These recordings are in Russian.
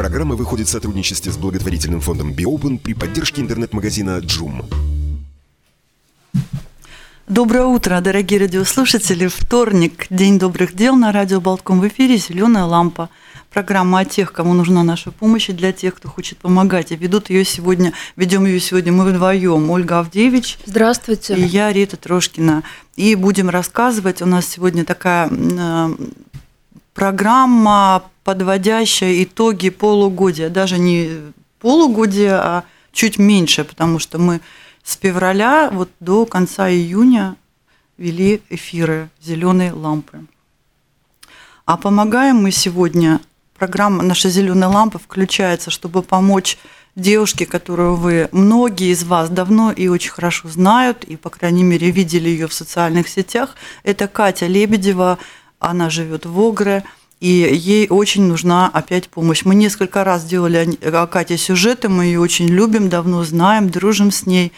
Программа выходит в сотрудничестве с благотворительным фондом «Биопен» при поддержке интернет-магазина «Джум». Доброе утро, дорогие радиослушатели. Вторник, День добрых дел на радио Болтком в эфире «Зеленая лампа». Программа о тех, кому нужна наша помощь, и для тех, кто хочет помогать. И ведут ее сегодня, ведем ее сегодня мы вдвоем. Ольга Авдевич. Здравствуйте. И я, Рита Трошкина. И будем рассказывать. У нас сегодня такая э, программа, подводящая итоги полугодия, даже не полугодия, а чуть меньше, потому что мы с февраля вот до конца июня вели эфиры «Зеленые лампы». А помогаем мы сегодня, программа «Наша зеленая лампа» включается, чтобы помочь девушке, которую вы, многие из вас давно и очень хорошо знают, и, по крайней мере, видели ее в социальных сетях. Это Катя Лебедева, она живет в Огре, и ей очень нужна опять помощь. Мы несколько раз делали о Кате сюжеты, мы ее очень любим, давно знаем, дружим с ней.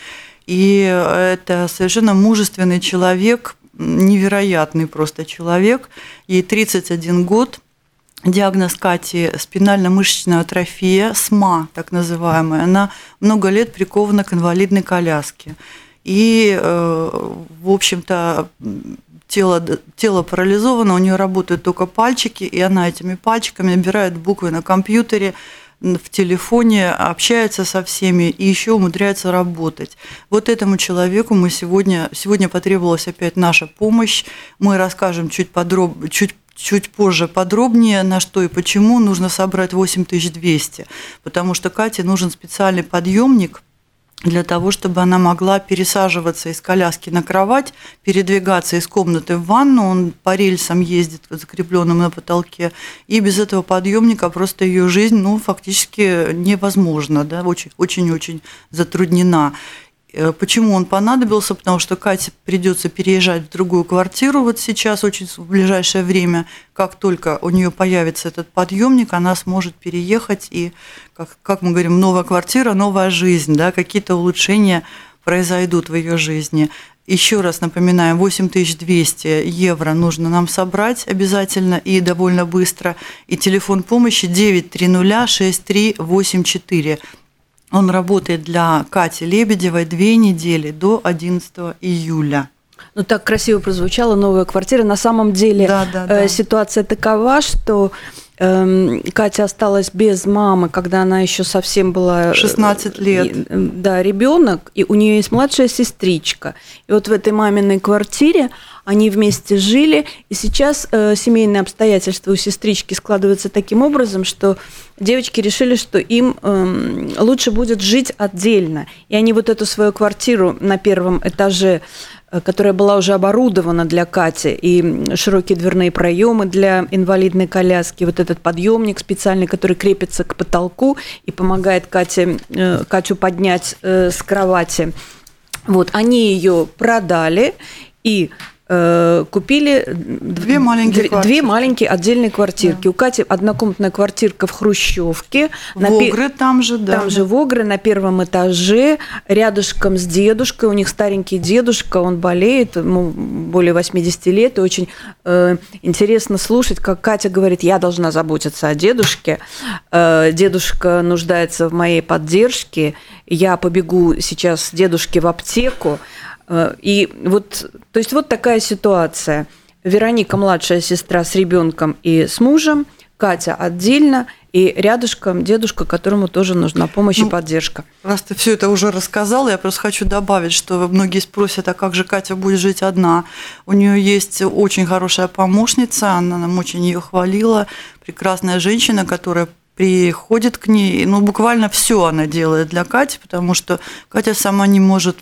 И это совершенно мужественный человек, невероятный просто человек. Ей 31 год, диагноз Кати – спинально-мышечная атрофия, СМА, так называемая. Она много лет прикована к инвалидной коляске. И, э, в общем-то, тело, тело парализовано, у нее работают только пальчики, и она этими пальчиками набирает буквы на компьютере, в телефоне, общается со всеми и еще умудряется работать. Вот этому человеку мы сегодня, сегодня потребовалась опять наша помощь. Мы расскажем чуть, подроб, чуть чуть позже подробнее, на что и почему нужно собрать 8200, потому что Кате нужен специальный подъемник – для того, чтобы она могла пересаживаться из коляски на кровать, передвигаться из комнаты в ванну, он по рельсам ездит, закрепленным на потолке, и без этого подъемника просто ее жизнь, ну, фактически невозможна, да, очень-очень затруднена. Э, почему он понадобился? Потому что Кате придется переезжать в другую квартиру вот сейчас, очень в ближайшее время. Как только у нее появится этот подъемник, она сможет переехать и, как, как мы говорим, новая квартира, новая жизнь, да, какие-то улучшения произойдут в ее жизни. Еще раз напоминаем, 8200 евро нужно нам собрать обязательно и довольно быстро. И телефон помощи 930 6384. Он работает для Кати Лебедевой две недели до 11 июля. Ну, так красиво прозвучала новая квартира. На самом деле да, да, да. ситуация такова, что Катя осталась без мамы, когда она еще совсем была... 16 э, лет. Да, ребенок, и у нее есть младшая сестричка. И вот в этой маминой квартире они вместе жили, и сейчас э, семейные обстоятельства у сестрички складываются таким образом, что девочки решили, что им э, лучше будет жить отдельно. И они вот эту свою квартиру на первом этаже э, которая была уже оборудована для Кати, и широкие дверные проемы для инвалидной коляски, вот этот подъемник специальный, который крепится к потолку и помогает Кате, э, Катю поднять э, с кровати. Вот, они ее продали, и Э, купили две маленькие, две, две маленькие отдельные квартирки. Да. У Кати однокомнатная квартирка в Хрущевке. В Огры там же, да. Там же в Огры на первом этаже, рядышком с дедушкой. У них старенький дедушка, он болеет, ему более 80 лет. И очень э, интересно слушать, как Катя говорит, я должна заботиться о дедушке. Э, дедушка нуждается в моей поддержке. Я побегу сейчас дедушке в аптеку. Э, и вот, то есть вот такая ситуация. Вероника младшая сестра с ребенком и с мужем, Катя отдельно, и рядышком дедушка, которому тоже нужна помощь ну, и поддержка. Раз ты все это уже рассказала, я просто хочу добавить, что многие спросят, а как же Катя будет жить одна? У нее есть очень хорошая помощница, она нам очень ее хвалила, прекрасная женщина, которая приходит к ней, ну буквально все она делает для Кати, потому что Катя сама не может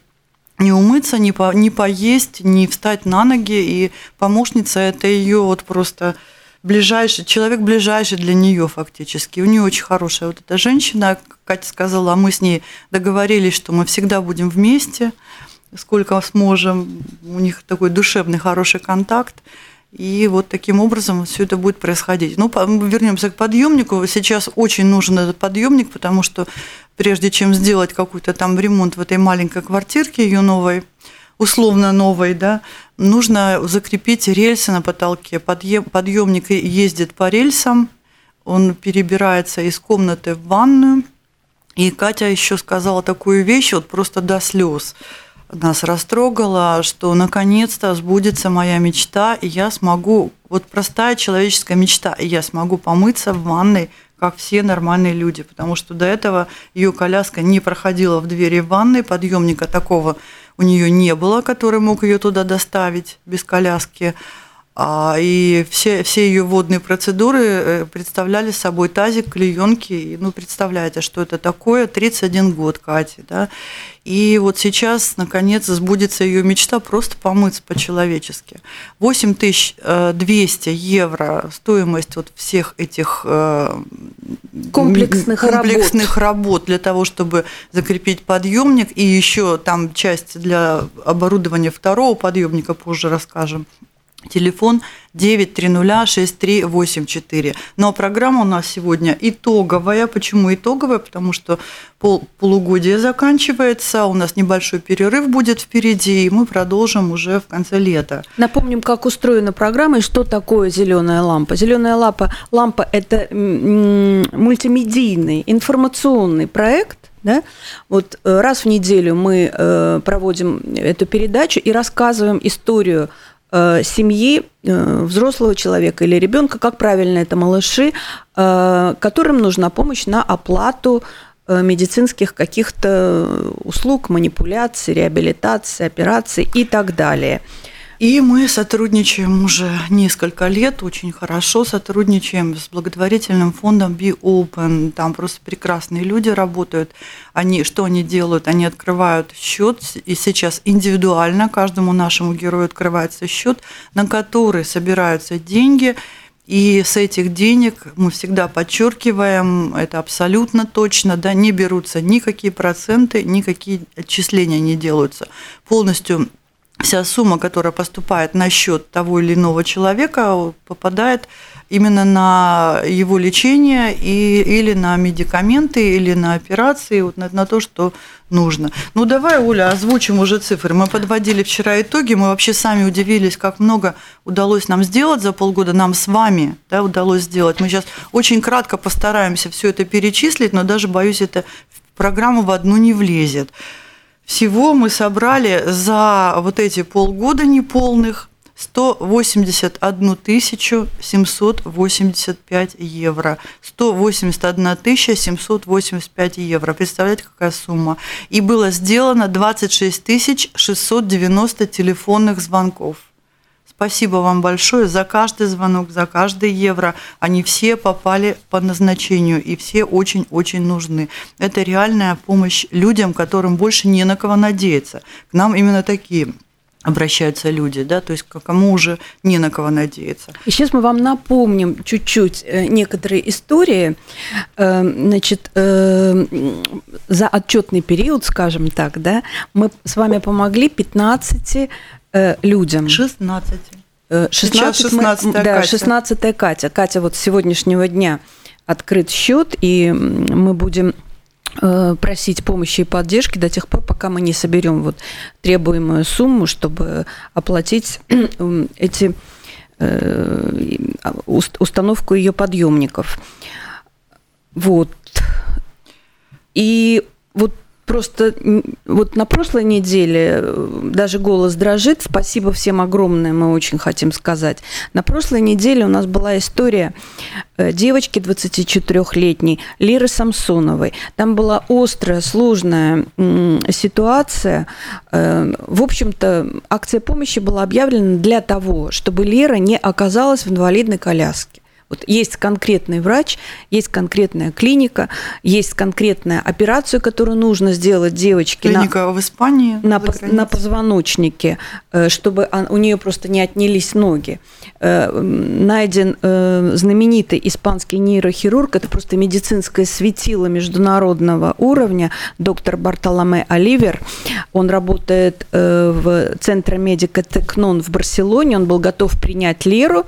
не умыться, не, по, не поесть, не встать на ноги. И помощница – это ее вот просто ближайший, человек ближайший для нее фактически. У нее очень хорошая вот эта женщина, Катя сказала, а мы с ней договорились, что мы всегда будем вместе, сколько сможем. У них такой душевный, хороший контакт. И вот таким образом все это будет происходить. Ну, вернемся к подъемнику. Сейчас очень нужен этот подъемник, потому что прежде чем сделать какой-то там ремонт в этой маленькой квартирке ее новой, условно новой, да, нужно закрепить рельсы на потолке. Подъемник ездит по рельсам, он перебирается из комнаты в ванную. И Катя еще сказала такую вещь, вот просто до слез нас растрогало, что наконец-то сбудется моя мечта, и я смогу, вот простая человеческая мечта, и я смогу помыться в ванной, как все нормальные люди, потому что до этого ее коляска не проходила в двери ванной, подъемника такого у нее не было, который мог ее туда доставить без коляски. А, и все, все ее водные процедуры э, представляли собой тазик, клеенки. Ну, представляете, что это такое? 31 год Кати, да? И вот сейчас, наконец, сбудется ее мечта просто помыться по-человечески. 8200 евро стоимость вот всех этих э, комплексных, комплексных работ. работ для того, чтобы закрепить подъемник. И еще там часть для оборудования второго подъемника, позже расскажем. Телефон 9306384. Ну а программа у нас сегодня итоговая. Почему итоговая? Потому что пол, полугодие заканчивается, у нас небольшой перерыв будет впереди, и мы продолжим уже в конце лета. Напомним, как устроена программа и что такое зеленая лампа. Зеленая лампа, лампа это мультимедийный информационный проект, да? Вот э, раз в неделю мы э, проводим эту передачу и рассказываем историю семьи, э, взрослого человека или ребенка, как правильно это малыши, э, которым нужна помощь на оплату медицинских каких-то услуг, манипуляций, реабилитации, операций и так далее. И мы сотрудничаем уже несколько лет, очень хорошо сотрудничаем с благотворительным фондом Be Open. Там просто прекрасные люди работают. Они, что они делают? Они открывают счет, и сейчас индивидуально каждому нашему герою открывается счет, на который собираются деньги, и с этих денег мы всегда подчеркиваем, это абсолютно точно, да, не берутся никакие проценты, никакие отчисления не делаются. Полностью вся сумма, которая поступает на счет того или иного человека, попадает именно на его лечение и, или на медикаменты, или на операции, вот на, на то, что нужно. Ну давай, Оля, озвучим уже цифры. Мы подводили вчера итоги, мы вообще сами удивились, как много удалось нам сделать за полгода, нам с вами да, удалось сделать. Мы сейчас очень кратко постараемся все это перечислить, но даже, боюсь, это в программу в одну не влезет. Всего мы собрали за вот эти полгода неполных 181 785 евро. 181 785 евро. Представляете, какая сумма? И было сделано 26 690 телефонных звонков. Спасибо вам большое за каждый звонок, за каждый евро. Они все попали по назначению, и все очень-очень нужны. Это реальная помощь людям, которым больше не на кого надеяться. К нам именно такие обращаются люди, да, то есть кому уже не на кого надеяться. И сейчас мы вам напомним чуть-чуть э, некоторые истории, э, значит, э, за отчетный период, скажем так, да, мы с вами помогли 15 э, людям. 16. 16, 16 мы, да, 16 Катя. Катя вот с сегодняшнего дня открыт счет, и мы будем э, просить помощи и поддержки до тех пор, пока мы не соберем вот требуемую сумму, чтобы оплатить эти э, установку ее подъемников. Вот. И вот Просто вот на прошлой неделе э, даже голос дрожит. Спасибо всем огромное, мы очень хотим сказать. На прошлой неделе у нас была история э, девочки 24-летней Лиры Самсоновой. Там была острая, сложная ситуация. Э, в общем-то, акция помощи была объявлена для того, чтобы Лера не оказалась в инвалидной коляске. Вот есть конкретный врач, есть конкретная клиника, есть конкретная операцию, которую нужно сделать девочке. Клиника на, в Испании? На, на позвоночнике, э, чтобы у нее просто не отнялись ноги. Э, найден э, знаменитый испанский нейрохирург, это просто медицинское светило международного уровня, доктор Бартоломе Оливер. Он работает в Центре медика Текнон в Барселоне, он был готов принять Леру,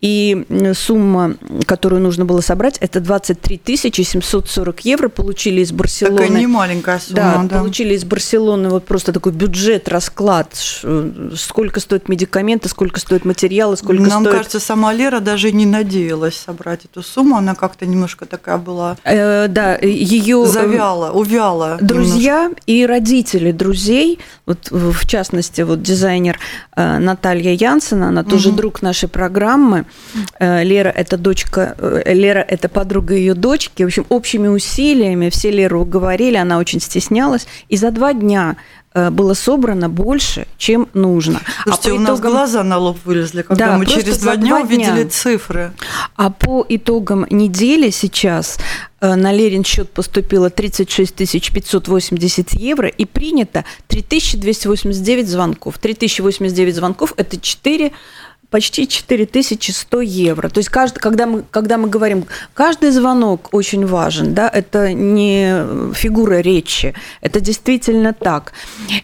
и сумма, которую нужно было собрать, это 23 740 евро. Получили из Барселоны. Такая не маленькая сумма, да, да. получили из Барселоны вот просто такой бюджет, расклад, сколько стоят медикаменты, сколько стоят материалы, сколько Нам стоит... кажется, сама Лера даже не надеялась собрать эту сумму, она как-то немножко такая была... Э, да, ее... Э, Завяла, увяла. Друзья немножко. и родители друзей, вот в частности, вот дизайнер э, Наталья Янсена, она тоже угу. друг нашей программы, Э, Лера это дочка, э, Лера это подруга ее дочки. В общем, общими усилиями все Леру уговорили, она очень стеснялась. И за два дня э, было собрано больше, чем нужно. Слушайте, а по у итогам... нас глаза на лоб вылезли, когда да, мы через два дня увидели дня. цифры. А по итогам недели сейчас на Лерин счет поступило 36 580 евро и принято 3289 звонков. 3089 звонков – это 4 почти 4100 евро. То есть каждый, когда, мы, когда мы говорим, каждый звонок очень важен, да, это не фигура речи, это действительно так.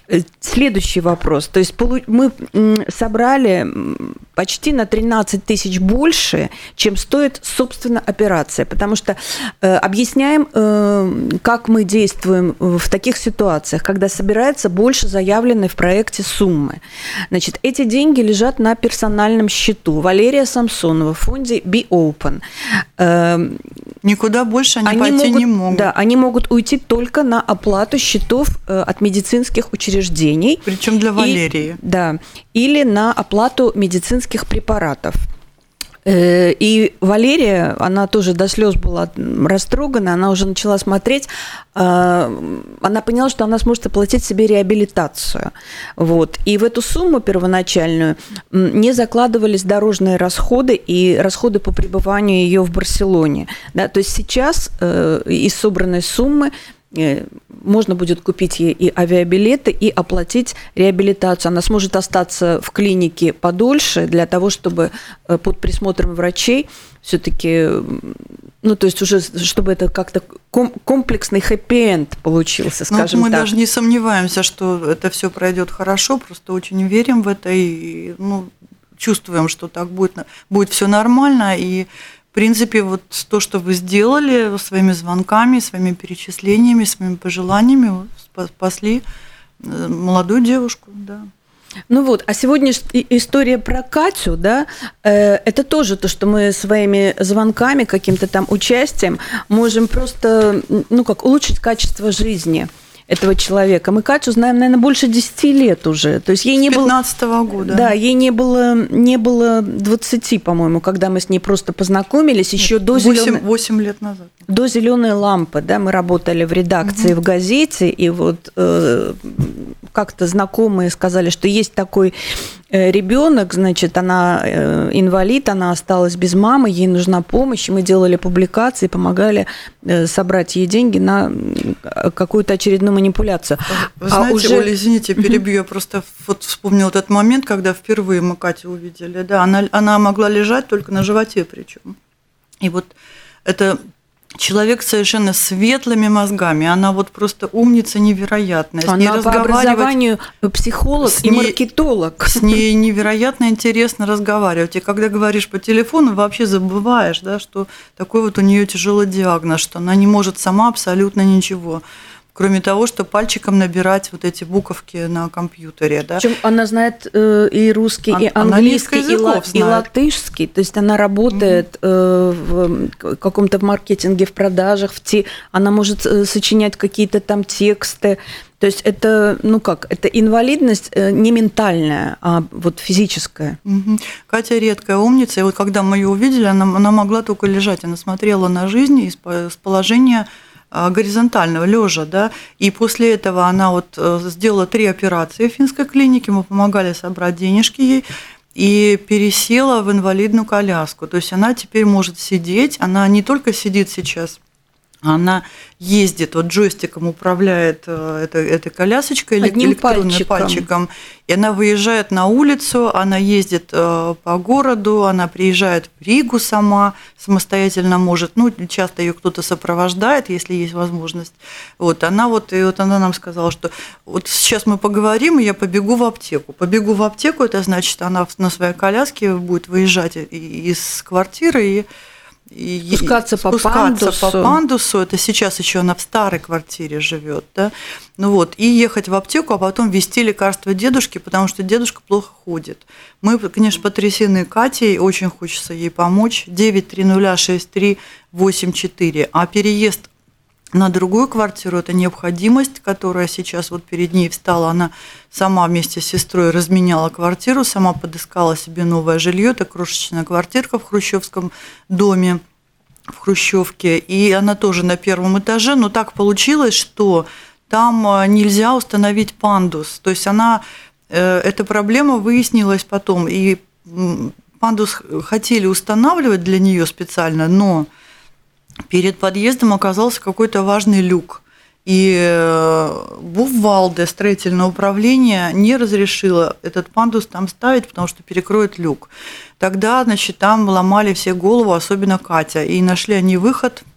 Э, следующий вопрос. То есть мы собрали почти на 13 тысяч больше, чем стоит, собственно, операция. Потому что э, объясняем, э, как мы действуем в таких ситуациях, когда собирается больше заявленной в проекте суммы. Значит, эти деньги лежат на персональном счету. Валерия Самсонова в фонде Be Open. Э, Никуда больше они, они пойти могут, не могут. Да, они могут уйти только на оплату счетов э, от медицинских учреждений. Причем для Валерии. И, да. Или на оплату медицинских медицинских препаратов. Э, и Валерия, она тоже до слез была растрогана, она уже начала смотреть, э, она поняла, что она сможет оплатить себе реабилитацию. Вот. И в эту сумму первоначальную не закладывались дорожные расходы и расходы по пребыванию ее в Барселоне. Да, то есть сейчас э, из собранной суммы можно будет купить ей и авиабилеты, и оплатить реабилитацию. Она сможет остаться в клинике подольше для того, чтобы э, под присмотром врачей все-таки, ну, то есть уже, чтобы это как-то комплексный хэппи-энд получился, ну, скажем ну, мы так. Мы даже не сомневаемся, что это все пройдет хорошо, просто очень верим в это и ну, чувствуем, что так будет, будет все нормально, и принципе, вот то, что вы сделали своими звонками, своими перечислениями, своими пожеланиями, спасли э, молодую девушку, да. Ну вот, а сегодня история про Катю, да, э, это тоже то, что мы своими звонками, каким-то там участием можем просто, ну как, улучшить качество жизни этого человека. Мы Катю знаем, наверное, больше 10 лет уже. То есть ей не 15 -го было... года. Да, ей не было, не было 20, по-моему, когда мы с ней просто познакомились, еще до 8, зеленой... 8 лет назад. До зеленой лампы, да, мы работали в редакции угу. в газете, и вот э, как-то знакомые сказали, что есть такой ребенок, значит, она э, инвалид, она осталась без мамы, ей нужна помощь, и мы делали публикации, помогали э, собрать ей деньги на какую-то очередную манипуляцию. Вы а знаете, уже... Оля, извините, перебью, я просто вот вспомнила этот момент, когда впервые мы Катю увидели, да, она, она могла лежать только на животе причем. И вот это человек совершенно светлыми мозгами. Она вот просто умница невероятная. С Она по образованию психолог с и ней, маркетолог. С ней невероятно интересно разговаривать. И когда говоришь по телефону, вообще забываешь, да, что такой вот у нее тяжелый диагноз, что она не может сама абсолютно ничего кроме того, что пальчиком набирать вот эти буковки на компьютере. Да? Причем она знает э, и русский, и английский, и, ла- и латышский. То есть она работает э, в каком-то маркетинге, в продажах, в те... она может э, сочинять какие-то там тексты. То есть это, ну как, это инвалидность э, не ментальная, а вот физическая. Угу. Катя редкая умница, и вот когда мы ее увидели, она, она могла только лежать, она смотрела на жизнь из, из положения горизонтального, лежа, да, и после этого она вот э, сделала три операции в финской клинике, мы помогали собрать денежки ей, и пересела в инвалидную коляску. То есть она теперь может сидеть, она не только сидит сейчас она ездит, вот джойстиком управляет э, этой, этой колясочкой Одним электронным пальчиком. пальчиком, и она выезжает на улицу, она ездит э, по городу, она приезжает в Ригу сама, самостоятельно может, ну, часто ее кто-то сопровождает, если есть возможность. Вот, она вот, и вот она нам сказала, что вот сейчас мы поговорим, и я побегу в аптеку. Побегу в аптеку, это значит, она на своей коляске будет выезжать из квартиры и и спускаться, по, спускаться пандусу. по пандусу. Это сейчас еще она в старой квартире живет, да. Ну вот, и ехать в аптеку, а потом вести лекарства дедушке, потому что дедушка плохо ходит. Мы, конечно, потрясены Катей, очень хочется ей помочь. 9306384. А переезд на другую квартиру. Это необходимость, которая сейчас вот перед ней встала. Она сама вместе с сестрой разменяла квартиру, сама подыскала себе новое жилье. Это крошечная квартирка в хрущевском доме в Хрущевке. И она тоже на первом этаже. Но так получилось, что там нельзя установить пандус. То есть она, э, эта проблема выяснилась потом. И пандус хотели устанавливать для нее специально, но перед подъездом оказался какой-то важный люк. И Буввалде, строительное управление, не разрешило этот пандус там ставить, потому что перекроет люк. Тогда, значит, там ломали все голову, особенно Катя. И нашли они выход –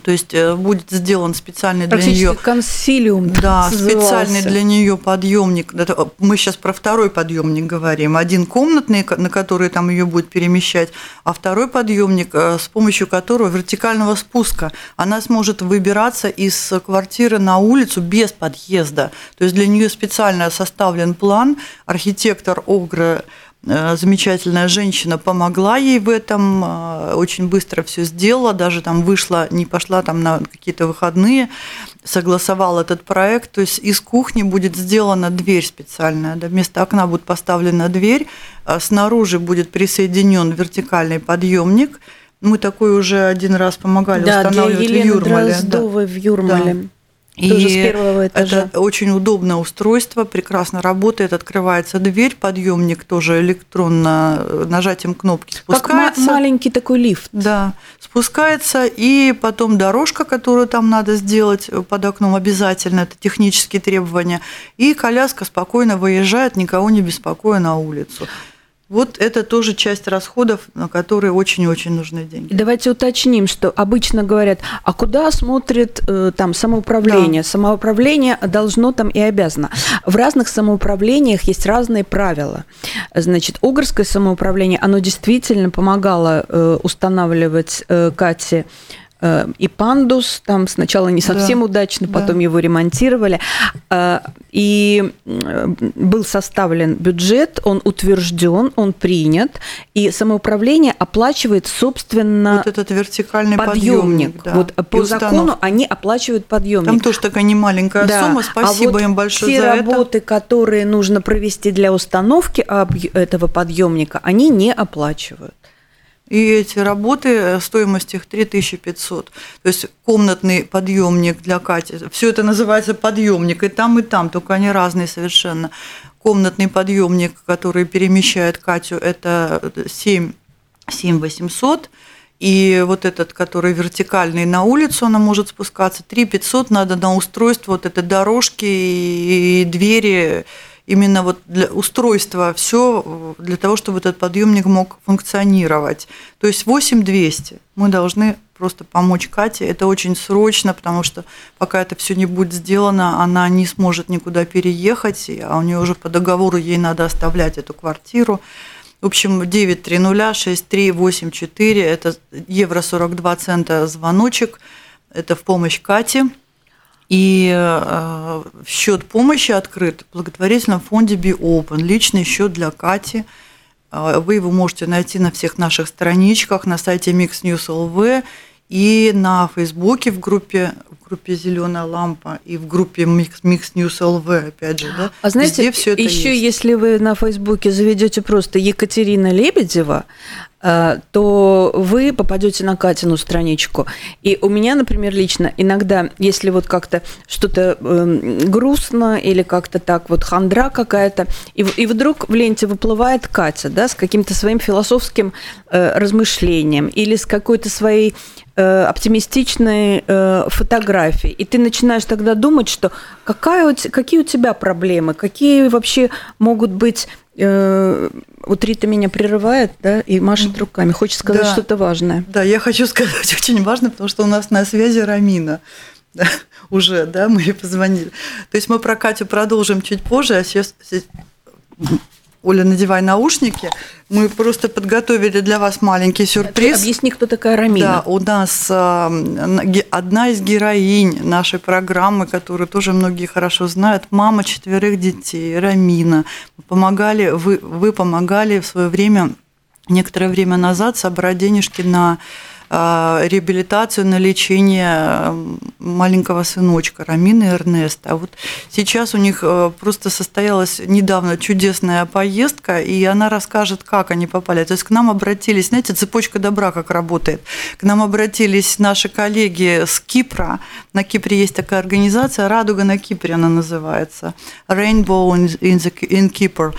то есть будет сделан специальный для нее консилиум. Да, специальный для нее подъемник. Мы сейчас про второй подъемник говорим. Один комнатный, на который там ее будет перемещать, а второй подъемник, с помощью которого вертикального спуска она сможет выбираться из квартиры на улицу без подъезда. То есть для нее специально составлен план. Архитектор Огра замечательная женщина помогла ей в этом, очень быстро все сделала, даже там вышла, не пошла там на какие-то выходные, согласовал этот проект, то есть из кухни будет сделана дверь специальная, да, вместо окна будет поставлена дверь, снаружи будет присоединен вертикальный подъемник. Мы такой уже один раз помогали да, устанавливать для Елены в Юрмале. Дроздовой в Юрмале. Да. И Тоже с первого этажа. это очень удобное устройство, прекрасно работает, открывается дверь, подъемник тоже электронно нажатием кнопки спускается. Как маленький такой лифт. Да, спускается, и потом дорожка, которую там надо сделать под окном обязательно, это технические требования, и коляска спокойно выезжает, никого не беспокоя на улицу. Вот это тоже часть расходов, на которые очень-очень нужны деньги. Давайте уточним, что обычно говорят, а куда смотрит э, там самоуправление? Да. Самоуправление должно там и обязано. В разных самоуправлениях есть разные правила. Значит, Угорское самоуправление, оно действительно помогало э, устанавливать э, Кате и пандус, там сначала не совсем да, удачно, потом да. его ремонтировали. И был составлен бюджет, он утвержден, он принят, и самоуправление оплачивает, собственно, вот этот вертикальный подъемник. подъемник да, вот по закону они оплачивают подъемник. Там тоже такая немаленькая да. сумма, спасибо а вот им большое те за работы, это. которые нужно провести для установки этого подъемника, они не оплачивают. И эти работы, стоимость их 3500. То есть комнатный подъемник для Кати. Все это называется подъемник. И там, и там, только они разные совершенно. Комнатный подъемник, который перемещает Катю, это 7, 7 800. И вот этот, который вертикальный на улицу, она может спускаться. 3 500 надо на устройство вот этой дорожки и двери именно вот для устройства все для того, чтобы этот подъемник мог функционировать. То есть 8200 мы должны просто помочь Кате. Это очень срочно, потому что пока это все не будет сделано, она не сможет никуда переехать, а у нее уже по договору ей надо оставлять эту квартиру. В общем, 930-6384, это евро 42 цента звоночек, это в помощь Кате. И э, счет помощи открыт в благотворительном фонде Be Open, личный счет для Кати. Э, вы его можете найти на всех наших страничках, на сайте Mix News LV и на Фейсбуке в группе, в группе Зеленая лампа и в группе Mix, Mix News LV, опять же, да. А знаете, все это еще есть. если вы на Фейсбуке заведете просто Екатерина Лебедева, то вы попадете на Катину страничку. И у меня, например, лично иногда, если вот как-то что-то э, грустно или как-то так вот хандра какая-то, и, и вдруг в ленте выплывает Катя, да, с каким-то своим философским э, размышлением или с какой-то своей э, оптимистичной э, фотографией. И ты начинаешь тогда думать, что какая у, какие у тебя проблемы, какие вообще могут быть Э, вот Рита меня прерывает, да, и машет руками. Хочет сказать да. что-то важное. Да, я хочу сказать очень важно, потому что у нас на связи Рамина. Да, уже, да, мы ей позвонили. То есть мы про Катю продолжим чуть позже, а сейчас Оля, надевай наушники. Мы просто подготовили для вас маленький сюрприз. Ты объясни, кто такая Рамина. Да, у нас одна из героинь нашей программы, которую тоже многие хорошо знают, мама четверых детей, Рамина. Помогали, вы, вы помогали в свое время, некоторое время назад собрать денежки на Э, реабилитацию, на лечение э, маленького сыночка Рамины и Эрнеста. А вот сейчас у них э, просто состоялась недавно чудесная поездка, и она расскажет, как они попали. То есть к нам обратились, знаете, цепочка добра как работает. К нам обратились наши коллеги с Кипра. На Кипре есть такая организация «Радуга на Кипре» она называется. Rainbow in, the, in Kipper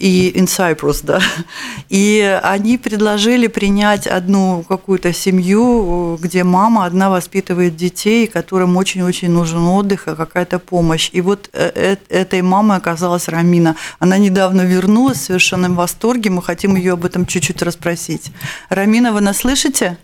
и in Cyprus, да. И они предложили принять одну какую-то семью, где мама одна воспитывает детей, которым очень-очень нужен отдых, а какая-то помощь. И вот э, э, этой мамой оказалась Рамина. Она недавно вернулась в совершенном восторге. Мы хотим ее об этом чуть-чуть расспросить. Рамина, вы нас слышите?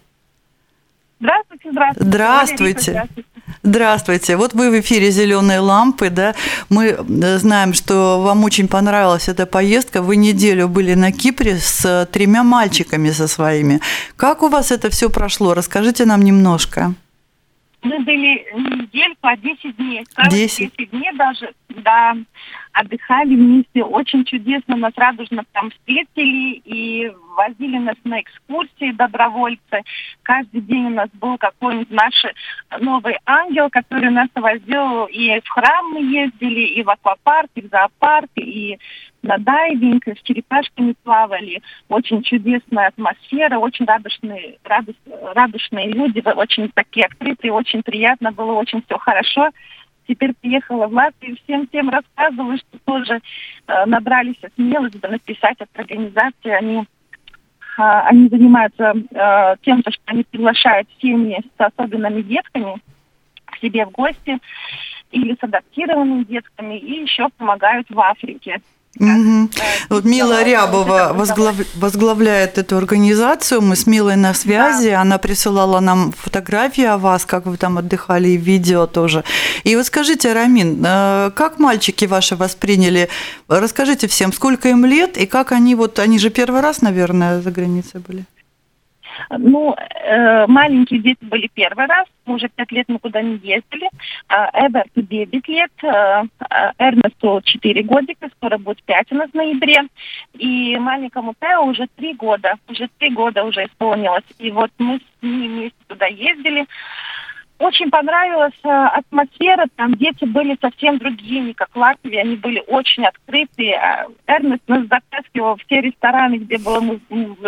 Здравствуйте, здравствуйте. Здравствуйте. здравствуйте. Здравствуйте. Вот вы в эфире «Зеленые лампы», да? Мы э, знаем, что вам очень понравилась эта поездка. Вы неделю были на Кипре с тремя мальчиками со своими. Как у вас это все прошло? Расскажите нам немножко. Мы были недельку, а 10 дней. 10? 10 дней даже, да, отдыхали вместе. Очень чудесно нас радужно там встретили и возили нас на экскурсии добровольцы. Каждый день у нас был какой-нибудь наш новый ангел, который нас возил. И в храм мы ездили, и в аквапарк, и в зоопарк, и на дайвинг, с черепашками плавали. Очень чудесная атмосфера, очень радостные, радость, радостные люди, очень такие открытые, очень приятно было, очень все хорошо. Теперь приехала в Латвию, всем тем рассказываю, что тоже э, набрались смелости написать от организации. Они э, они занимаются э, тем, что они приглашают семьи с особенными детками к себе в гости или с адаптированными детками, и еще помогают в Африке. Угу. Вот Мила Рябова возглав... возглавляет эту организацию. Мы с Милой на связи. Да. Она присылала нам фотографии о вас, как вы там отдыхали, и видео тоже. И вот скажите, Рамин, э, как мальчики ваши восприняли? Расскажите всем, сколько им лет и как они вот, они же первый раз, наверное, за границей были? Ну, э, маленькие дети были первый раз, уже пять лет мы куда не ездили. Э, Эберту 9 лет, э, э, Эрнесту 4 годика, скоро будет 5 у нас в ноябре. И маленькому Тео уже 3 года, уже 3 года уже исполнилось. И вот мы с ними вместе туда ездили. Очень понравилась э, атмосфера, там дети были совсем другие, не как в Латвии, они были очень открытые. А Эрнест нас затаскивал в те рестораны, где была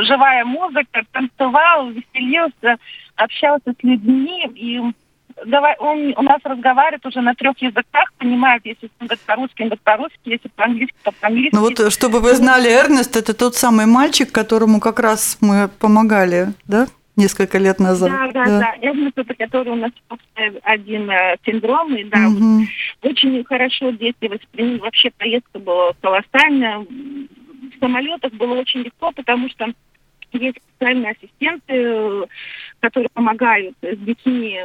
живая музыка, танцевал, веселился, общался с людьми, и он у нас разговаривает уже на трех языках, понимает, если он говорит по-русски, он говорит по-русски, если по-английски, то по-английски. Ну вот, чтобы вы знали, Эрнест – это тот самый мальчик, которому как раз мы помогали, да? Несколько лет назад. Да, да, да. да. Это который у нас один э, синдром, и да, угу. очень хорошо дети восприняли. Вообще поездка была колоссальная. В самолетах было очень легко, потому что есть специальные ассистенты, которые помогают с детьми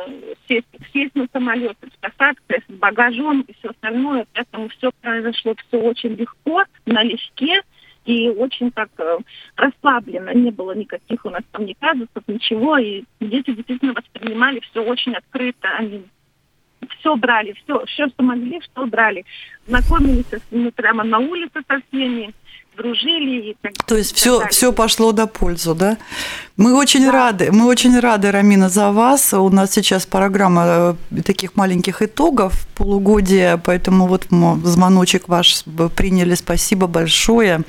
сесть, сесть на самолет, с посадкой, с багажом и все остальное. Поэтому все произошло все очень легко, налегке и очень так э, расслабленно. Не было никаких у нас там ни казусов, ничего. И дети действительно воспринимали все очень открыто. Они все брали, все, все, что могли, что брали. Знакомились с ними прямо на улице со всеми дружили. И так, То есть все, все пошло до пользу, да? Мы очень да. рады, мы очень рады, Рамина, за вас. У нас сейчас программа э, таких маленьких итогов полугодия, поэтому вот звоночек ваш приняли, спасибо большое.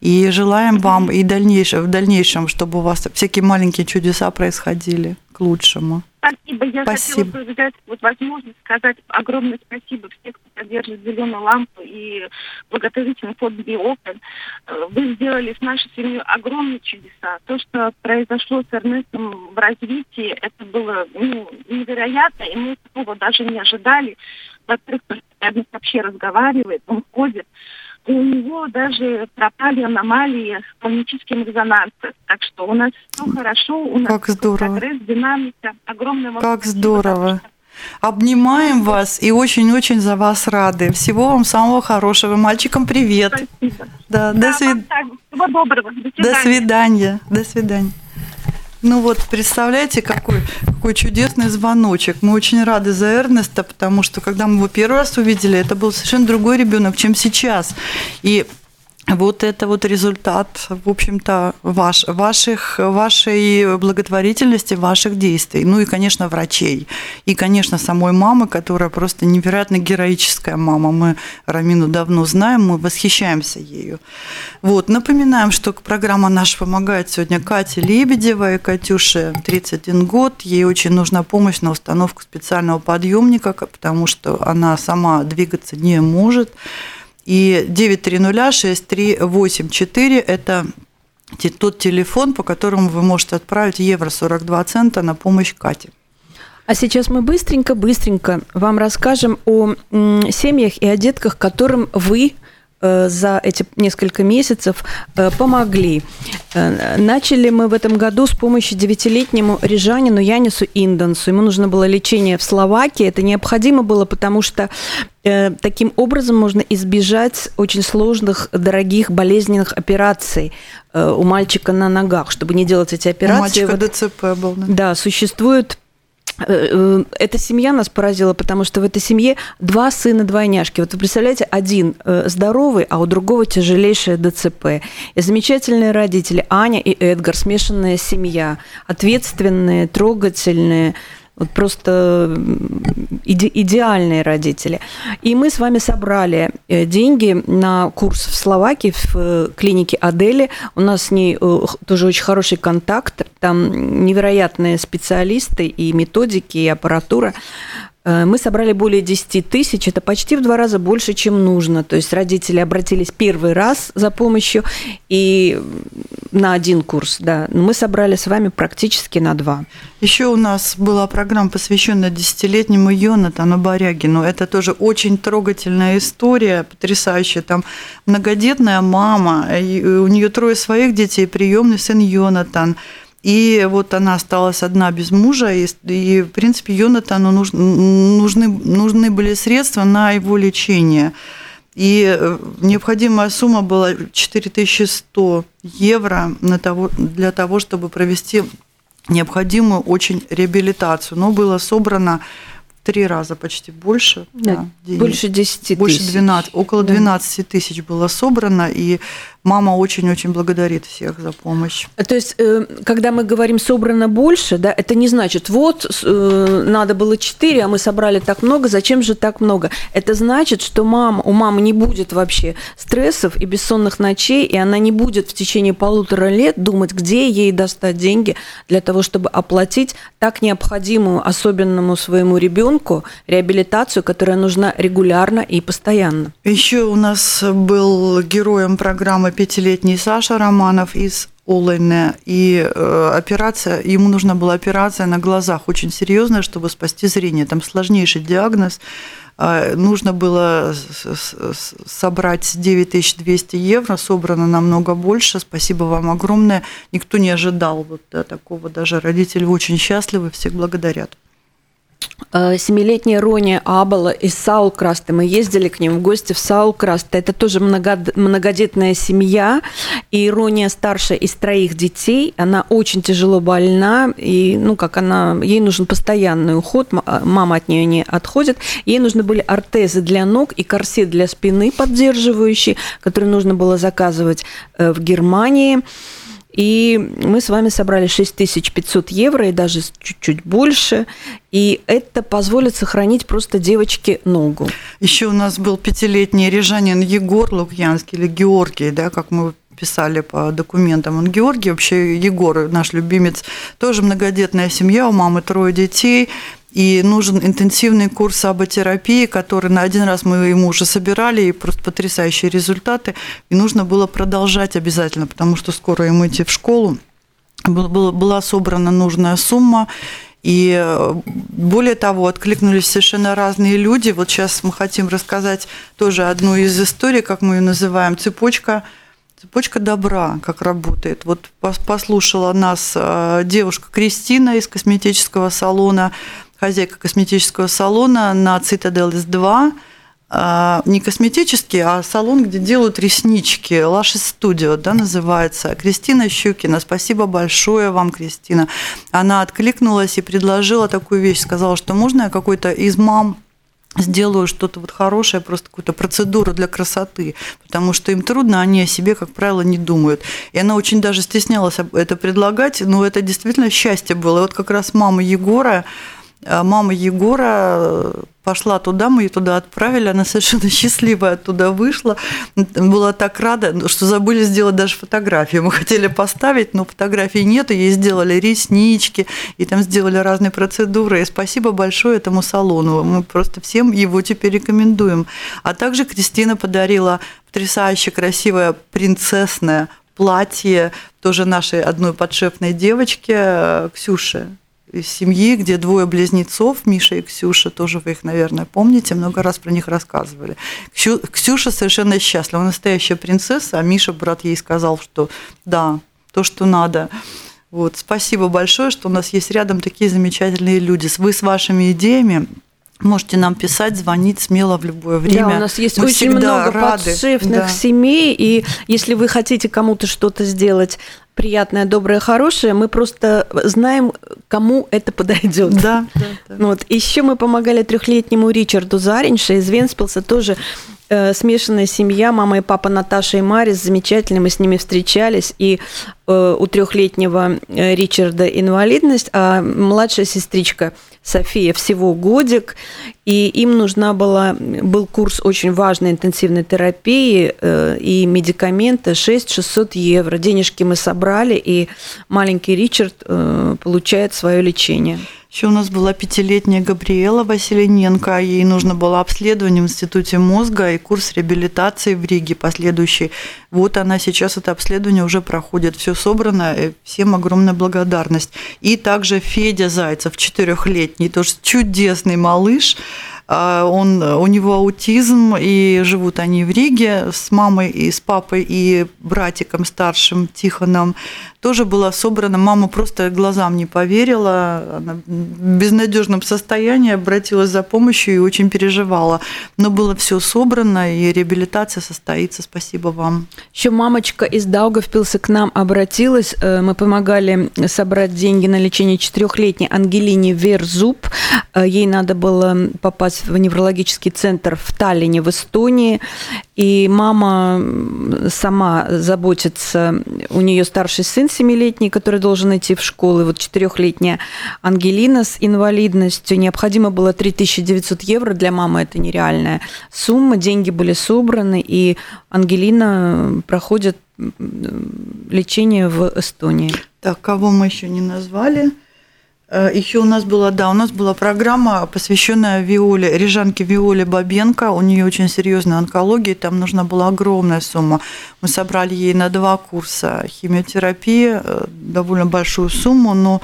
И желаем вам и дальнейшем, в дальнейшем, чтобы у вас всякие маленькие чудеса происходили к лучшему. Спасибо. Я Спасибо. хотела бы взять вот возможность сказать огромное спасибо всем, кто поддерживает «Зеленую лампу» и благотворительный фонд «Биопен». Вы сделали с нашей семьей огромные чудеса. То, что произошло с Эрнестом в развитии, это было ну, невероятно, и мы такого даже не ожидали. Во-первых, Эрнест вообще разговаривает, он ходит. И у него даже пропали аномалии с магнетическим резонансом. Так что у нас все хорошо, у нас Как здорово. прогресс, динамика, огромное Как здорово. Обнимаем вас и очень-очень за вас рады. Всего вам самого хорошего. Мальчикам привет. Спасибо. Да, Да, до, свид-. Всего доброго. До до свидания. свидания. До свидания. Ну вот, представляете, какой, какой чудесный звоночек. Мы очень рады за Эрнеста, потому что когда мы его первый раз увидели, это был совершенно другой ребенок, чем сейчас. И вот это вот результат, в общем-то, ваш, ваших, вашей благотворительности, ваших действий. Ну и, конечно, врачей. И, конечно, самой мамы, которая просто невероятно героическая мама. Мы Рамину давно знаем, мы восхищаемся ею. Вот, напоминаем, что программа наша помогает сегодня Кате Лебедевой. Катюше 31 год. Ей очень нужна помощь на установку специального подъемника, потому что она сама двигаться не может. И 9306384 – это тот телефон, по которому вы можете отправить евро 42 цента на помощь Кате. А сейчас мы быстренько-быстренько вам расскажем о семьях и о детках, которым вы за эти несколько месяцев э, помогли. Э, Начали мы в этом году с помощью девятилетнему рижанину Янису Индансу. Ему нужно было лечение в Словакии. Это необходимо было, потому что э, таким образом можно избежать очень сложных, дорогих, болезненных операций э, у мальчика на ногах. Чтобы не делать эти У операции, мальчика вот- ДЦП был. да. да, существует э, э, эта семья нас поразила, потому что в этой семье два сына-двойняшки. Вот вы представляете, один э, здоровый, а у другого тяжелейшее ДЦП. И замечательные родители Аня и Эдгар, смешанная семья, ответственные, трогательные, вот просто иде- идеальные родители. И мы с вами собрали э, деньги на курс в Словакии в э, клинике Адели. У нас с ней э, тоже очень хороший контакт. Там невероятные специалисты и методики, и аппаратура. Э, Мы собрали более 10 тысяч, это почти в два раза больше, чем нужно. То есть родители обратились первый раз за помощью и на один курс, да. Но Мы собрали с вами практически на два. Еще у нас была программа, посвященная десятилетнему Йонатану Барягину. Это тоже очень трогательная история, потрясающая. Там многодетная мама, и у нее трое своих детей, приемный сын Йонатан. И вот она осталась одна без мужа, и, и, в принципе, Йонатану нуж- нужны, нужны были средства на его лечение. И э, необходимая сумма была 4100 евро на того, для того, чтобы провести необходимую очень реабилитацию. Но было собрано три раза почти больше. Да, больше 10 Больше тысяч. 12, около Да. 12 тысяч было собрано, и мама очень-очень благодарит всех за помощь. То есть, э, когда мы говорим собрано больше, да, это не значит, вот э, надо было 4, а мы собрали так много, зачем же так много? Это значит, что мама, у мамы не будет вообще стрессов и бессонных ночей, и она не будет в течение полутора лет думать, где ей достать деньги для того, чтобы оплатить так необходимую особенному своему ребенку реабилитацию, которая нужна регулярно и постоянно. Еще у нас был героем программы пятилетний Саша Романов из Олайне. И э, операция, ему нужна была операция на глазах очень серьезная, чтобы спасти зрение. Там сложнейший диагноз. Э, Нужно было собрать 9200 евро, собрано намного больше. Спасибо вам огромное. Никто не ожидал вот такого. Даже родители очень счастливы, всех благодарят. Э, Семилетняя Рония Абала из Саулкраста. Мы ездили к ним в гости в Саулкраст. Это тоже многоде- многодетная семья. И Рония старшая из троих детей. Она очень тяжело больна. И, ну, как она... Ей нужен постоянный уход. А, Мама от нее не отходит. Ей нужны были ортезы для ног и корсет для спины поддерживающий, который нужно было заказывать э, в Германии. И мы с вами собрали 6500 евро и даже чуть-чуть больше. И это позволит сохранить просто девочке ногу. Еще у нас был пятилетний рижанин Егор Лукьянский или Георгий, да, как мы написали по документам. Он Георгий, вообще Егор, наш любимец, тоже многодетная семья, у мамы трое детей. И нужен интенсивный курс аботерапии, который на один раз мы ему уже собирали, и просто потрясающие результаты. И нужно было продолжать обязательно, потому что скоро ему идти в школу. Была собрана нужная сумма, и э, более того, откликнулись совершенно разные люди. Вот сейчас мы хотим рассказать тоже одну из историй, как мы ее называем, цепочка Цепочка добра, как работает. Вот послушала нас э, девушка Кристина из косметического салона, хозяйка косметического салона на Цитадель 2 а, не косметический, а салон, где делают реснички. Лаши Студио, да, называется. Кристина Щукина. Спасибо большое вам, Кристина. Она откликнулась и предложила такую вещь. Сказала, что можно я какой-то из мам сделаю что-то вот хорошее, просто какую-то процедуру для красоты, потому что им трудно, они о себе, как правило, не думают. И она очень даже стеснялась это предлагать, но это действительно счастье было. И вот как раз мама Егора, мама Егора э, пошла туда, мы ее туда отправили, она совершенно счастливая оттуда вышла, была так рада, что забыли сделать даже фотографию. Мы хотели поставить, но фотографий нет, и ей сделали реснички, и там сделали разные процедуры. И спасибо большое этому салону, мы просто всем его теперь рекомендуем. А также Кристина подарила потрясающе красивое принцессное платье тоже нашей одной подшефной девочке э, Ксюше семьи, где двое близнецов, Миша и Ксюша, тоже вы их, наверное, помните, много раз про них рассказывали. Ксюша совершенно счастлива, настоящая принцесса, а Миша, брат, ей сказал, что да, то, что надо. Вот, спасибо большое, что у нас есть рядом такие замечательные люди. Вы с вашими идеями Можете нам писать, звонить смело в любое время. Да, у нас есть Мы очень много рады. подшефных да. семей, и если вы хотите кому-то что-то сделать приятное, доброе, хорошее, мы просто знаем, кому это подойдет. Да. да, да. Вот. Еще мы помогали трехлетнему Ричарду Заринша из Венспилса, тоже э, смешанная семья, мама и папа Наташа и Марис, замечательно, мы с ними встречались, и э, у трехлетнего э, Ричарда инвалидность, а младшая сестричка София всего годик, и им нужна была, был курс очень важной интенсивной терапии э, и медикаменты 6 600 евро. Денежки мы собрали, и маленький Ричард э, получает свое лечение. Еще у нас была пятилетняя Габриэла Василененко. Ей нужно было обследование в Институте мозга и курс реабилитации в Риге последующий. Вот она сейчас это обследование уже проходит. Все собрано. Всем огромная благодарность. И также Федя Зайцев, четырехлетний, тоже чудесный малыш. А, он, у него аутизм, и живут они в Риге с мамой и с папой и братиком старшим Тихоном. Тоже была собрана, мама просто глазам не поверила, она в безнадежном состоянии обратилась за помощью и очень переживала. Но было все собрано, и реабилитация состоится. Спасибо вам. Еще мамочка из Даугавпилса к нам обратилась. Э, мы помогали собрать деньги на лечение четырехлетней Ангелине Верзуб. Э, ей надо было попасть в неврологический центр в Таллине, в Эстонии. И мама сама заботится, у нее старший сын семилетний, который должен идти в школу, и вот четырехлетняя Ангелина с инвалидностью. Необходимо было 3900 евро, для мамы это нереальная сумма, деньги были собраны, и Ангелина проходит лечение в Эстонии. Так, кого мы еще не назвали? Э, Еще у нас была, да, у нас была программа, посвященная Виоле, рижанке Виоле Бабенко. У нее очень серьезная онкология, там нужна была огромная сумма. Мы собрали ей на два курса химиотерапии, э, довольно большую сумму, но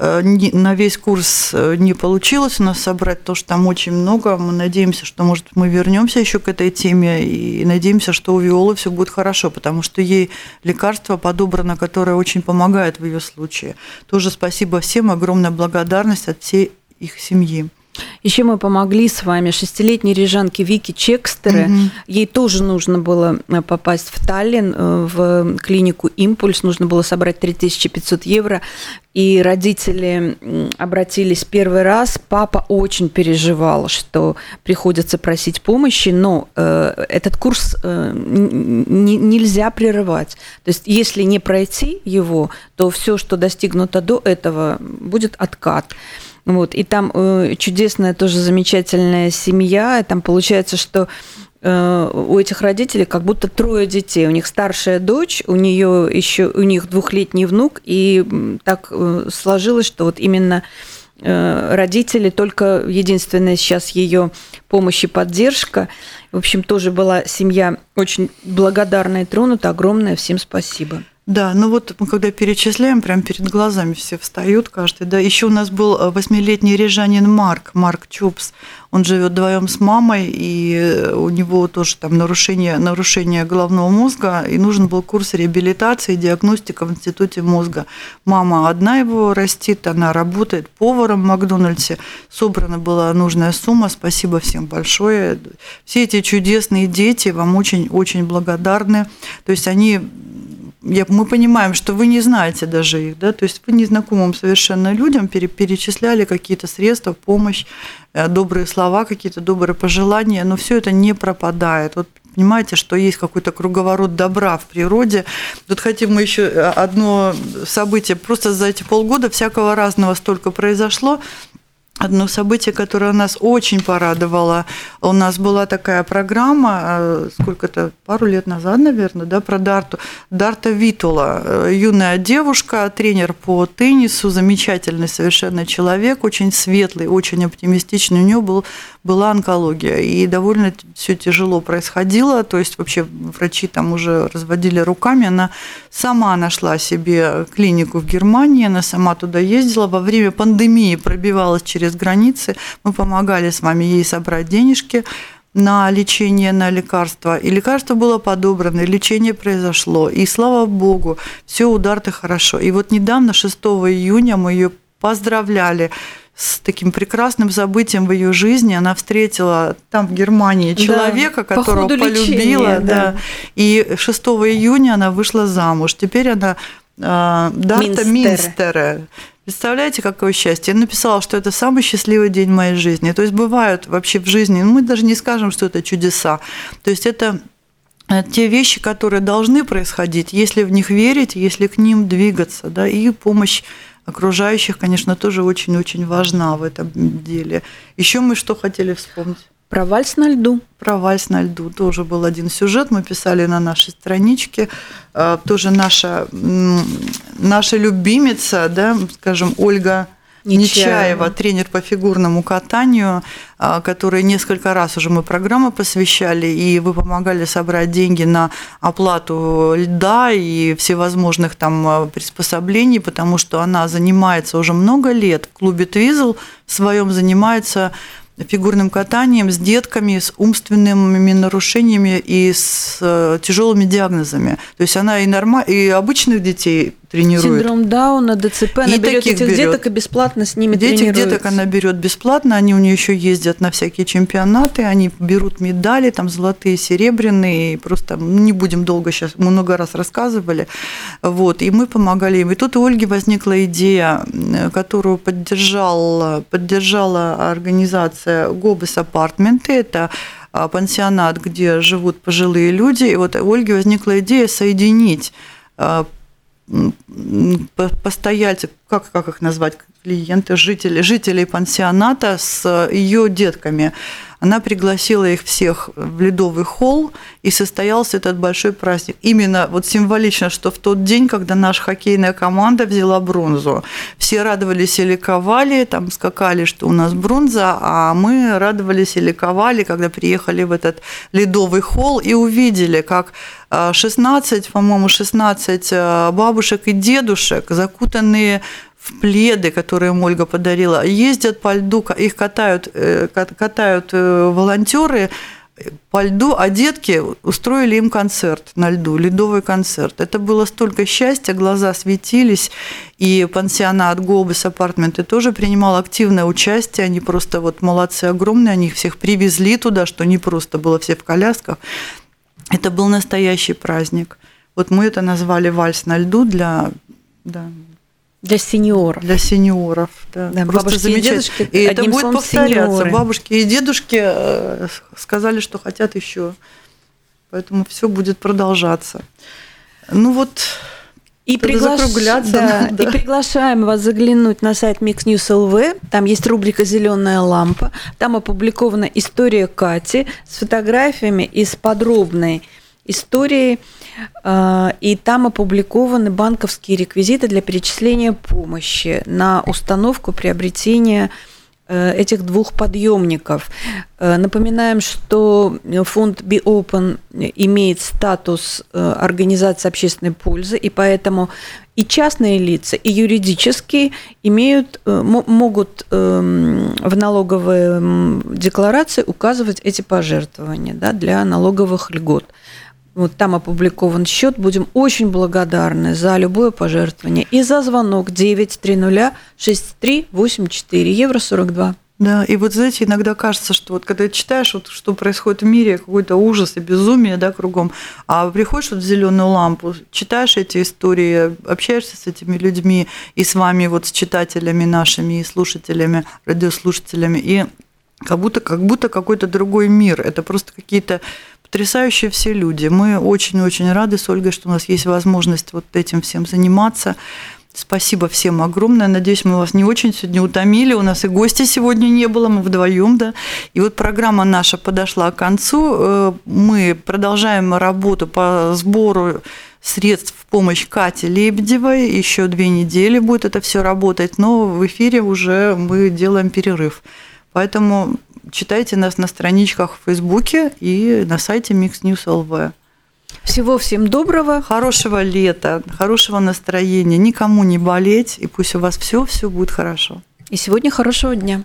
на весь курс э, не получилось у нас собрать, то, что там очень много. Мы надеемся, что, может, мы вернемся еще к этой теме и надеемся, что у Виолы все будет хорошо, потому что ей лекарство подобрано, которое очень помогает в ее случае. Тоже спасибо всем, огромная благодарность от всей их семьи. Еще мы помогли с вами шестилетней рижанке Вики Чекстере. Угу. Ей тоже нужно было э, попасть в Таллин, э, в клинику «Импульс». Нужно было собрать 3500 евро. И родители обратились первый раз. Папа очень переживал, что приходится просить помощи, но э, этот курс э, нельзя прерывать. То есть, если не пройти его, то все, что достигнуто до этого, будет откат. Вот, и там э, чудесная тоже замечательная семья. И там получается, что э, у этих родителей как будто трое детей. У них старшая дочь, у нее еще у них двухлетний внук, и так э, сложилось, что вот именно родители только единственная сейчас ее помощь и поддержка. В общем, тоже была семья очень благодарная и тронута. Огромное всем спасибо. Да, ну вот мы когда перечисляем, прям перед глазами все встают каждый. Да, еще у нас был э, восьмилетний рижанин Марк, Марк Чупс. Он живет вдвоем с мамой, и э, у него тоже там нарушение, нарушение головного мозга, и нужен был курс реабилитации диагностика в Институте мозга. Мама одна его растит, она работает поваром в Макдональдсе. Собрана была нужная сумма, спасибо всем большое. Все эти чудесные дети вам очень-очень благодарны. То есть они я, мы понимаем, что вы не знаете даже их, да, то есть вы незнакомым совершенно людям перечисляли какие-то средства, помощь, э, добрые слова, какие-то добрые пожелания, но все это не пропадает. Вот понимаете, что есть какой-то круговорот добра в природе. Тут хотим мы еще э, одно событие. Просто за эти полгода всякого разного столько произошло одно событие, которое нас очень порадовало. У нас была такая программа, э, сколько-то, пару лет назад, наверное, да, про Дарту. Дарта Витула, э, юная девушка, тренер по теннису, замечательный совершенно человек, очень светлый, очень оптимистичный. У нее был, была онкология, и довольно все тяжело происходило, то есть вообще врачи там уже разводили руками. Она сама нашла себе клинику в Германии, она сама туда ездила, во время пандемии пробивалась через границы. Мы помогали с вами ей собрать денежки на лечение, на лекарства. И лекарство было подобрано, и лечение произошло. И слава богу, все у Дарты хорошо. И вот недавно, 6 июня, мы ее поздравляли с таким прекрасным событием в ее жизни. Она встретила там в Германии человека, да, которого по полюбила. Лечения, да. Да. И 6 июня она вышла замуж. Теперь она э, Дарта. Минстере. Представляете, какое счастье? Я написала, что это самый счастливый день моей жизни. То есть бывают вообще в жизни, ну, мы даже не скажем, что это чудеса. То есть это э, те вещи, которые должны происходить, если в них верить, если к ним двигаться, да, и помощь окружающих, конечно, тоже очень-очень важна в этом деле. Еще мы что хотели вспомнить? Про вальс на льду. Про вальс на льду тоже был один сюжет, мы писали на нашей страничке. А, тоже наша, наша любимица, да, скажем, Ольга Нечаева, тренер по фигурному катанию, а, который несколько раз уже мы программы посвящали, и вы помогали собрать деньги на оплату льда и всевозможных там а, приспособлений, потому что она занимается уже много лет в клубе Твизл в своем занимается фигурным катанием с детками с умственными нарушениями и с э, тяжелыми диагнозами. То есть она и, норма... и обычных детей тренирует. Синдром Дауна, ДЦП, она и берет этих берет. деток и бесплатно с ними Этих тренируется. деток она берет бесплатно, они у нее еще ездят на всякие чемпионаты, они берут медали, там золотые, серебряные, просто не будем долго сейчас, много раз рассказывали, вот, и мы помогали им. И тут у Ольги возникла идея, которую поддержала, поддержала организация Гобес Апартменты, это а, пансионат, где живут пожилые люди, и вот у Ольги возникла идея соединить постояльцы, как, как их назвать, клиенты, жители, жителей пансионата с ее детками. Она пригласила их всех в ледовый холл, и состоялся этот большой праздник. Именно вот символично, что в тот день, когда наша хоккейная команда взяла бронзу, все радовались и ликовали, там скакали, что у нас бронза, а мы радовались и ликовали, когда приехали в этот ледовый холл и увидели, как 16, э, по-моему, 16 э, бабушек и дедушек, закутанные в пледы, которые им Ольга подарила, ездят по льду, их катают, э, катают волонтеры по льду, а детки устроили им концерт на льду, ледовый концерт. Это было столько счастья, глаза светились, и пансионат Голбис Апартменты тоже принимал активное участие, они просто вот молодцы огромные, они их всех привезли туда, что не просто было все в колясках. Это был настоящий праздник. Вот мы это назвали вальс на льду для, да, для сеньоров. Для сеньоров, да. да Просто бабушки и дедушки. И это будет повторяться. Сеньоры. Бабушки и дедушки э, сказали, что хотят еще. Поэтому все будет продолжаться. Ну вот И, пригла... да, да. и приглашаем вас заглянуть на сайт Mix News LV. Там есть рубрика «Зеленая лампа». Там опубликована история Кати с фотографиями и с подробной историей. А, и там опубликованы банковские реквизиты для перечисления помощи на установку приобретения Э, этих двух подъемников. Э, напоминаем, что фонд Be Open имеет статус э, организации общественной пользы, и поэтому и частные лица, и юридические имеют, могут эм, в налоговой декларации указывать эти пожертвования да, для налоговых льгот. Вот там опубликован счет. Будем очень благодарны за любое пожертвование и за звонок 930 6384 евро 42. Да, и вот знаете, иногда кажется, что вот когда читаешь, вот, что происходит в мире, какой-то ужас и безумие, да, кругом, а приходишь вот в зеленую лампу, читаешь эти истории, общаешься с этими людьми и с вами, вот с читателями нашими, и слушателями, радиослушателями, и как будто, как будто какой-то другой мир. Это просто какие-то потрясающие все люди. Мы очень-очень рады с Ольгой, что у нас есть возможность вот этим всем заниматься. Спасибо всем огромное. Надеюсь, мы вас не очень сегодня утомили. У нас и гостя сегодня не было, мы вдвоем, да. И вот программа наша подошла к концу. Э, мы продолжаем работу по сбору средств в помощь Кате Лебедевой. Еще две недели будет это все работать, но в эфире уже мы делаем перерыв. Поэтому читайте нас на страничках в Фейсбуке и на сайте Mix News LV. Всего всем доброго. Хорошего лета, хорошего настроения, никому не болеть, и пусть у вас все, все будет хорошо. И сегодня хорошего дня.